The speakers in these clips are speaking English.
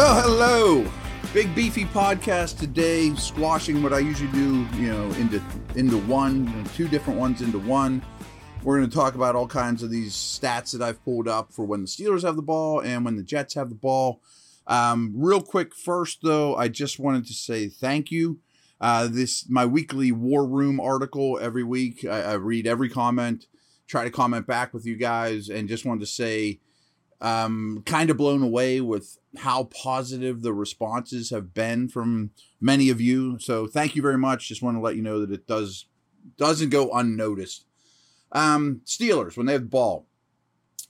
Well, hello. Big beefy podcast today, squashing what I usually do, you know, into into one, you know, two different ones into one. We're going to talk about all kinds of these stats that I've pulled up for when the Steelers have the ball and when the Jets have the ball. Um, real quick, first though, I just wanted to say thank you. Uh, this my weekly War Room article every week. I, I read every comment, try to comment back with you guys, and just wanted to say um, kind of blown away with how positive the responses have been from many of you. So thank you very much. Just want to let you know that it does doesn't go unnoticed. Um, Steelers when they have the ball,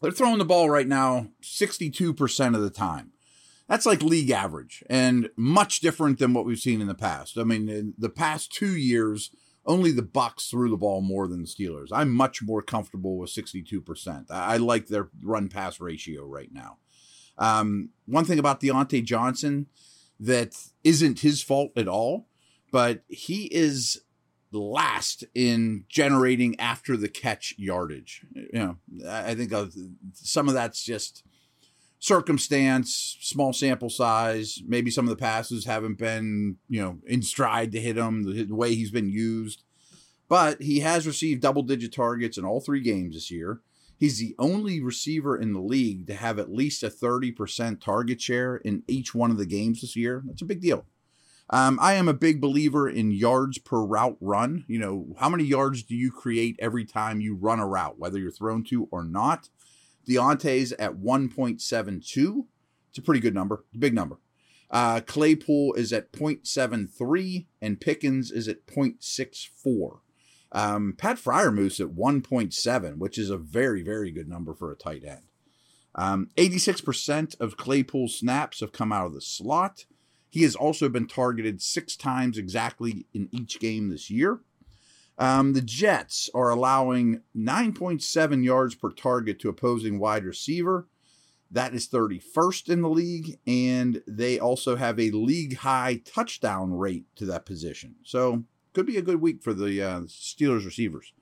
they're throwing the ball right now 62% of the time. That's like league average and much different than what we've seen in the past. I mean, in the past two years, only the Bucs threw the ball more than the Steelers. I'm much more comfortable with 62%. I, like their run pass ratio right now. Um, one thing about Diontae Johnson that isn't his fault at all, but he is last in generating after the catch yardage. You know, I think some of that's just circumstance, small sample size. Maybe some of the passes haven't been, you know, in stride to hit him the, the way he's been used. But he has received double digit targets in all three games this year. He's the only receiver in the league to have at least a 30% target share in each one of the games this year. That's a big deal. Um, I am a big believer in yards per route run. You know, how many yards do you create every time you run a route, whether you're thrown to or not? Diontae's at 1.72. It's a pretty good number, big number. Uh, Claypool is at 0.73 and Pickens is at 0.64. Um, Pat Freiermuth at 1.7, which is a very, very good number for a tight end. Um, 86% of Claypool's snaps have come out of the slot. He has also been targeted six times exactly in each game this year. Um, the Jets are allowing 9.7 yards per target to opposing wide receiver. That is 31st in the league, and they also have a league high touchdown rate to that position. So, could be a good week for the uh, Steelers receivers.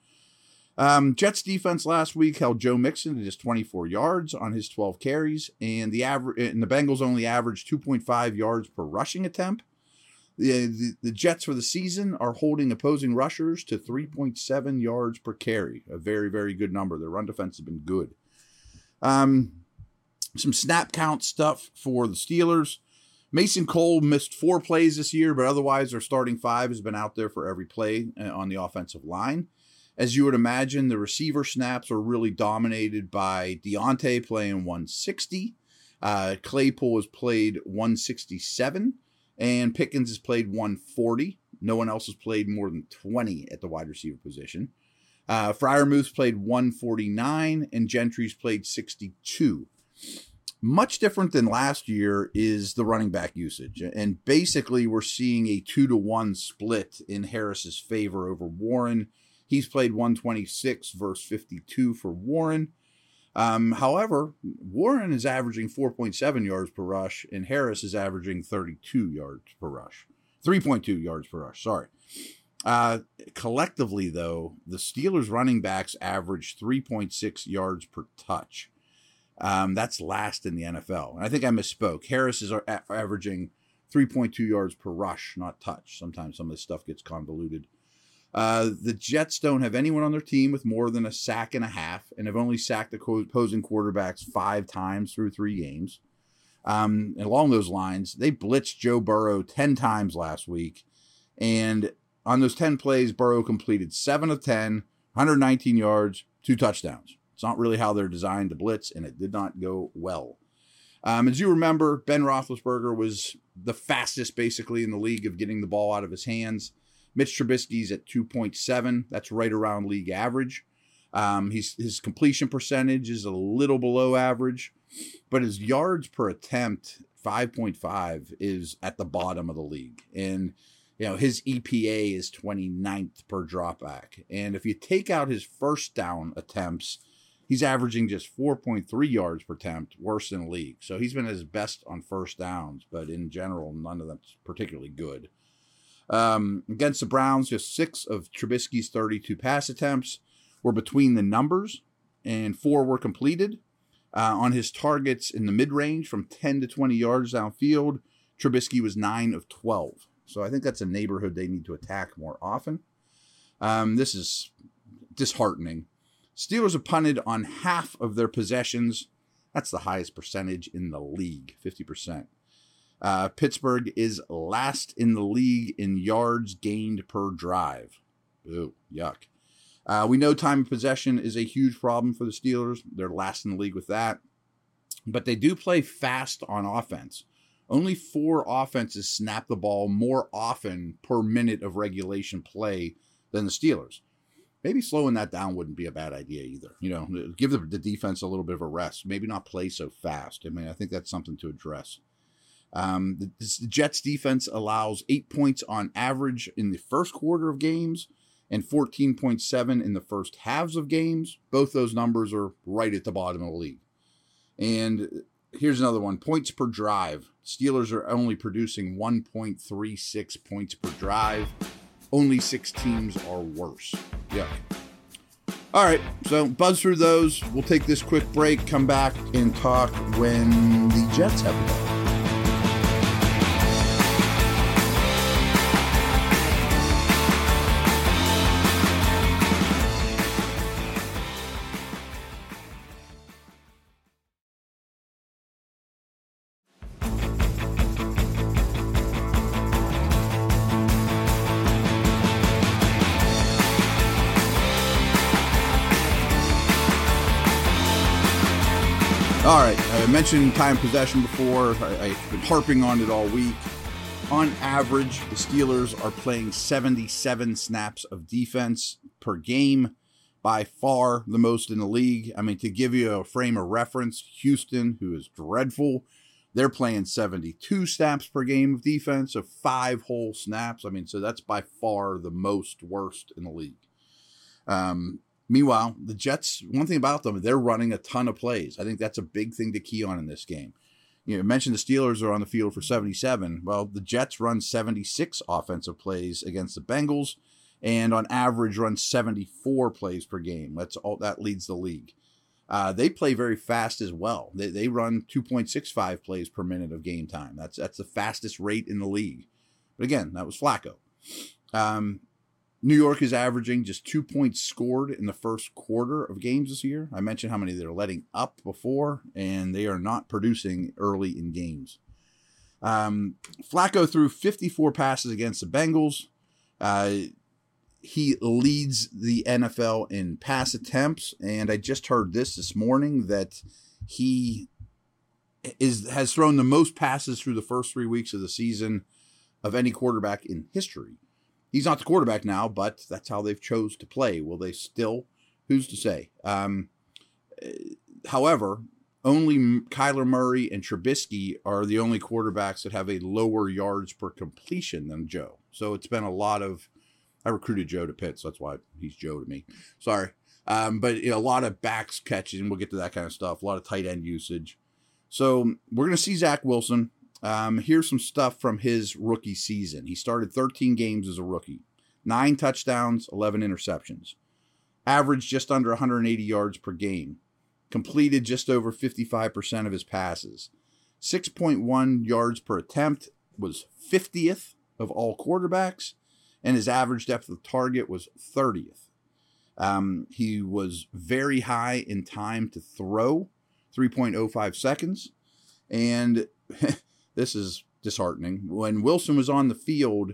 Um, Jets defense last week held Joe Mixon to just 24 yards on his 12 carries, and the average and the Bengals only averaged 2.5 yards per rushing attempt. The, the, Jets for the season are holding opposing rushers to 3.7 yards per carry, a very, very good number. Their run defense has been good. Um, some snap count stuff for the Steelers. Mason Cole missed four plays this year, but otherwise their starting five has been out there for every play uh, on the offensive line. As you would imagine, the receiver snaps are really dominated by Diontae playing 160. Uh, Claypool has played 167 and Pickens has played 140. No one else has played more than 20 at the wide receiver position. Uh, Freiermuth played 149, and Gentry's played 62. Much different than last year is the running back usage. And basically, we're seeing a two to one split in Harris's favor over Warren. He's played 126 versus 52 for Warren. Um, however, Warren is averaging 4.7 yards per rush, and Harris is averaging 32 yards per rush. 3.2 yards per rush, sorry. Uh, collectively, though, the Steelers running backs average 3.6 yards per touch. Um, that's last in the NFL. And I think I misspoke. Harris is averaging 3.2 yards per rush, not touch. Sometimes some of this stuff gets convoluted. Uh, the Jets don't have anyone on their team with more than a sack and a half, and have only sacked the opposing quarterbacks five times through three games. Um, and along those lines, they blitzed Joe Burrow 10 times last week. And on those 10 plays, Burrow completed 7 of 10, 119 yards, two touchdowns. It's not really how they're designed to blitz, and it did not go well. Um, as you remember, Ben Roethlisberger was the fastest basically in the league of getting the ball out of his hands. Mitch Trubisky's at 2.7. That's right around league average. Um, he's, his completion percentage is a little below average, but his yards per attempt, 5.5, is at the bottom of the league. And, you know, his EPA is 29th per dropback. And if you take out his first down attempts, he's averaging just 4.3 yards per attempt, worse than league. So he's been his best on first downs, but in general, none of them's particularly good. Um, against the Browns, just six of Trubisky's 32 pass attempts were between the numbers, and four were completed. Uh, on his targets in the mid range from 10 to 20 yards downfield, Trubisky was 9 of 12. So I think that's a neighborhood they need to attack more often. Um, this is disheartening. Steelers have punted on half of their possessions. That's the highest percentage in the league, 50%. Uh, Pittsburgh is last in the league in yards gained per drive. Ooh, yuck. Uh, we know time of possession is a huge problem for the Steelers. They're last in the league with that. But they do play fast on offense. Only four offenses snap the ball more often per minute of regulation play than the Steelers. Maybe slowing that down wouldn't be a bad idea either. You know, give the, the defense a little bit of a rest. Maybe not play so fast. I mean, I think that's something to address. Um, the, the Jets defense allows eight points on average in the first quarter of games and 14.7 in the first halves of games. Both those numbers are right at the bottom of the league. And here's another one points per drive. Steelers are only producing 1.36 points per drive. Only six teams are worse. Yeah. All right, so buzz through those. We'll take this quick break, come back, and talk when the Jets have a ball. All right, I mentioned time possession before. I, have been harping on it all week. On average, the Steelers are playing 77 snaps of defense per game, by far the most in the league. I mean, to give you a frame of reference, Houston, who is dreadful, they're playing 72 snaps per game of defense, so five whole snaps. I mean, so that's by far the most worst in the league. Um, Meanwhile, the Jets, one thing about them, they're running a ton of plays. I think that's a big thing to key on in this game. You mentioned the Steelers are on the field for 77. Well, the Jets run 76 offensive plays against the Bengals and on average run 74 plays per game. That's all that leads the league. Uh, they play very fast as well. They, they run 2.65 plays per minute of game time. That's that's the fastest rate in the league. But again, that was Flacco. Um, New York is averaging just two points scored in the first quarter of games this year. I mentioned how many they're letting up before, and they are not producing early in games. Um, Flacco threw 54 passes against the Bengals. Uh, he leads the NFL in pass attempts, and I just heard this this morning that he is has thrown the most passes through the first three weeks of the season of any quarterback in history. He's not the quarterback now, but that's how they've chose to play. Will they still? Who's to say? Um, however, only Kyler Murray and Trubisky are the only quarterbacks that have a lower yards per completion than Joe. So it's been a lot of. I recruited Joe to Pitt, so that's why he's Joe to me. Sorry, um, but you know, a lot of backs catching. We'll get to that kind of stuff. A lot of tight end usage. So we're going to see Zach Wilson. Um, here's some stuff from his rookie season. He started 13 games as a rookie, nine touchdowns, 11 interceptions, averaged just under 180 yards per game, completed just over 55% of his passes, 6.1 yards per attempt, was 50th of all quarterbacks, and his average depth of target was 30th. Um, he was very high in time to throw, 3.05 seconds, and This is disheartening. When Wilson was on the field,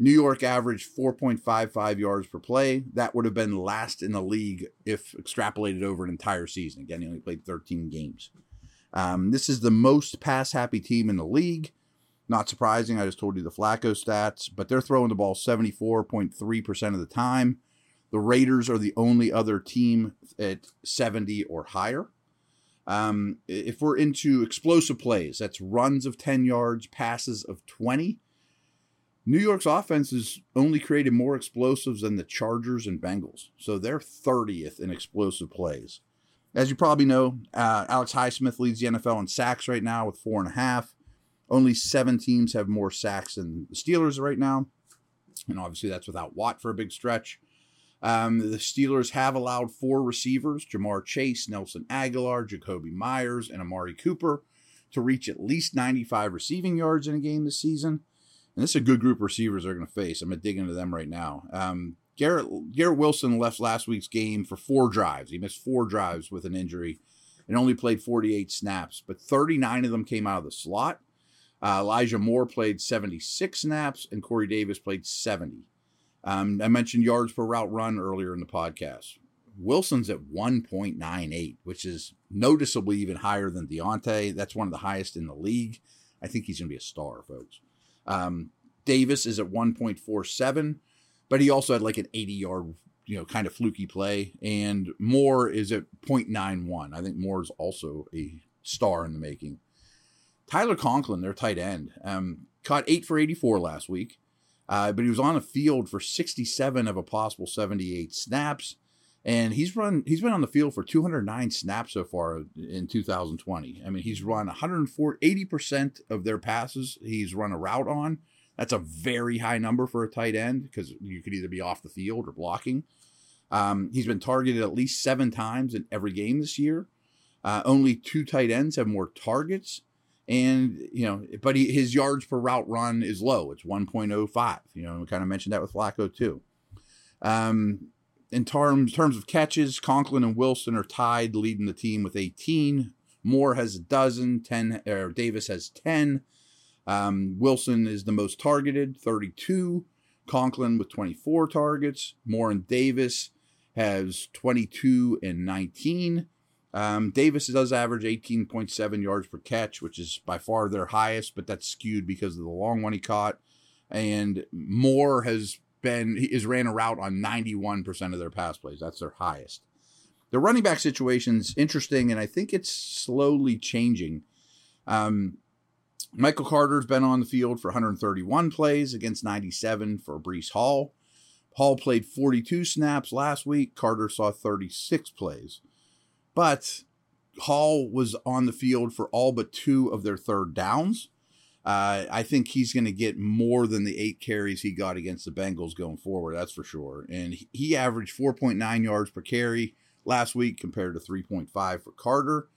New York averaged 4.55 yards per play. That would have been last in the league if extrapolated over an entire season. Again, he only played 13 games. Um, this is the most pass happy team in the league. Not surprising. I just told you the Flacco stats, but they're throwing the ball 74.3% of the time. The Raiders are the only other team at 70 or higher. Um, if we're into explosive plays, that's runs of 10 yards, passes of 20. New York's offense has only created more explosives than the Chargers and Bengals. So they're 30th in explosive plays. As you probably know, uh, Alex Highsmith leads the NFL in sacks right now with four and a half. Only seven teams have more sacks than the Steelers right now. And obviously, that's without Watt for a big stretch. Um, the Steelers have allowed four receivers, Ja'Marr Chase, Nelson Agholor, Jakobi Meyers, and Amari Cooper to reach at least 95 receiving yards in a game this season. And this is a good group of receivers they're going to face. I'm going to dig into them right now. Um, Garrett, Garrett Wilson left last week's game for four drives. He missed four drives with an injury and only played 48 snaps, but 39 of them came out of the slot. Uh, Elijah Moore played 76 snaps, and Corey Davis played 70. Um, I mentioned yards per route run earlier in the podcast. Wilson's at 1.98, which is noticeably even higher than Diontae. That's one of the highest in the league. I think he's going to be a star, folks. Um, Davis is at 1.47, but he also had like an 80 yard, you know, kind of fluky play. And Moore is at 0.91. I think Moore is also a star in the making. Tyler Conklin, their tight end, um, caught eight for 84 last week. Uh, but he was on the field for 67 of a possible 78 snaps, and he's run he's been on the field for 209 snaps so far in 2020. I mean, he's run 104 80 percent of their passes. He's run a route on. That's a very high number for a tight end because you could either be off the field or blocking. Um, he's been targeted at least seven times in every game this year. Uh, only two tight ends have more targets and you know, but he, his yards per route run is low. It's 1.05. You know, we kind of mentioned that with Flacco too. Um, in terms terms of catches, Conklin and Wilson are tied, leading the team with 18. Moore has a dozen. Ten or Davis has 10. Um, Wilson is the most targeted, 32. Conklin with 24 targets. Moore and Davis has 22 and 19. Um, Davis does average 18.7 yards per catch, which is by far their highest, but that's skewed because of the long one he caught. And Moore has been is ran a route on 91% of their pass plays. That's their highest. The running back situation is interesting, and I think it's slowly changing. Um, Michael Carter's been on the field for 131 plays against 97 for Breece Hall. Hall played 42 snaps last week. Carter saw 36 plays. But Hall was on the field for all but two of their third downs. Uh, I think he's going to get more than the eight carries he got against the Bengals going forward. That's for sure. And he averaged 4.9 yards per carry last week compared to 3.5 for Carter.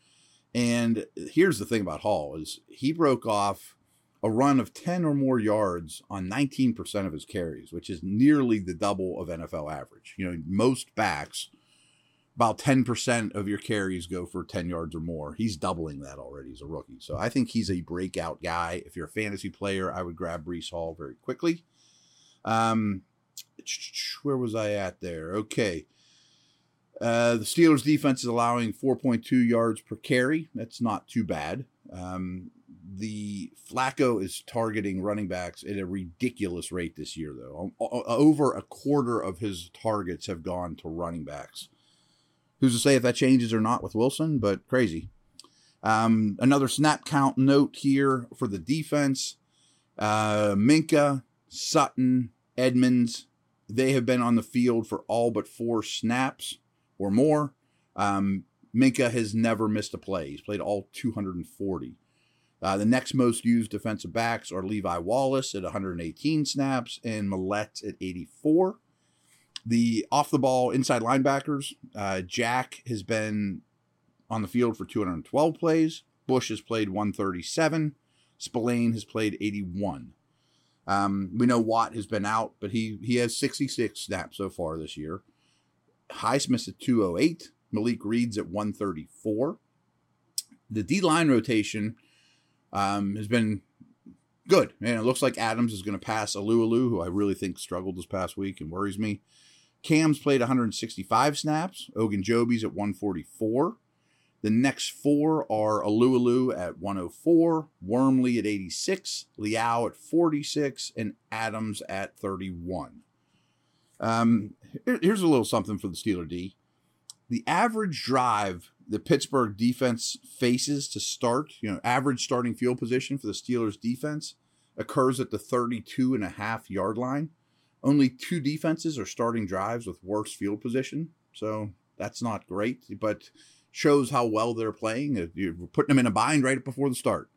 And here's the thing about Hall is he broke off a run of 10 or more yards on 19% of his carries, which is nearly the double of NFL average. You know, most backs – about 10% of your carries go for 10 yards or more. He's doubling that already as a rookie. So I think he's a breakout guy. If you're a fantasy player, I would grab Breece Hall very quickly. Um, where was I at there? Okay. Uh, the Steelers defense is allowing 4.2 yards per carry. That's not too bad. Um, the Flacco is targeting running backs at a ridiculous rate this year, though. Over a quarter of his targets have gone to running backs. Who's to say if that changes or not with Wilson, but crazy. Um, another snap count note here for the defense. Uh, Minkah, Sutton, Edmunds, they have been on the field for all but four snaps or more. Um, Minkah has never missed a play. He's played all 240. Uh, the next most used defensive backs are Levi Wallace at 118 snaps and Millette at 84. The off the ball inside linebackers, uh, Jack has been on the field for 212 plays. Bush has played 137. Spillane has played 81. Um, we know Watt has been out, but he he has 66 snaps so far this year. Highsmith at 208. Malik Reed's at 134. The D line rotation um, has been good. And it looks like Adams is going to pass Alualu, who I really think struggled this past week and worries me. Cam's played 165 snaps. Ogunjobi's at 144. The next four are Alualu at 104, Wormley at 86, Leal at 46, and Adams at 31. Um, here's a little something for the Steeler D. The average drive the Pittsburgh defense faces to start, you know, average starting field position for the Steelers defense occurs at the 32 and a half yard line. Only two defenses are starting drives with worse field position. So that's not great, but shows how well they're playing. You're putting them in a bind right before the start.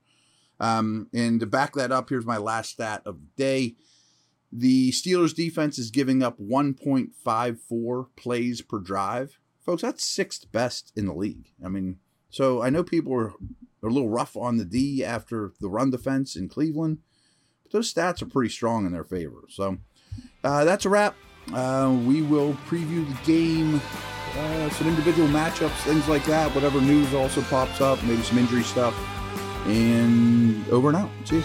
Um, and to back that up, here's my last stat of the day. The Steelers defense is giving up 1.54 plays per drive. Folks, that's sixth best in the league. I mean, so I know people are, are a little rough on the D after the run defense in Cleveland, but those stats are pretty strong in their favor. So uh, that's a wrap. Uh, we will preview the game, uh, some individual matchups, things like that. Whatever news also pops up, maybe some injury stuff. And over and out. See you.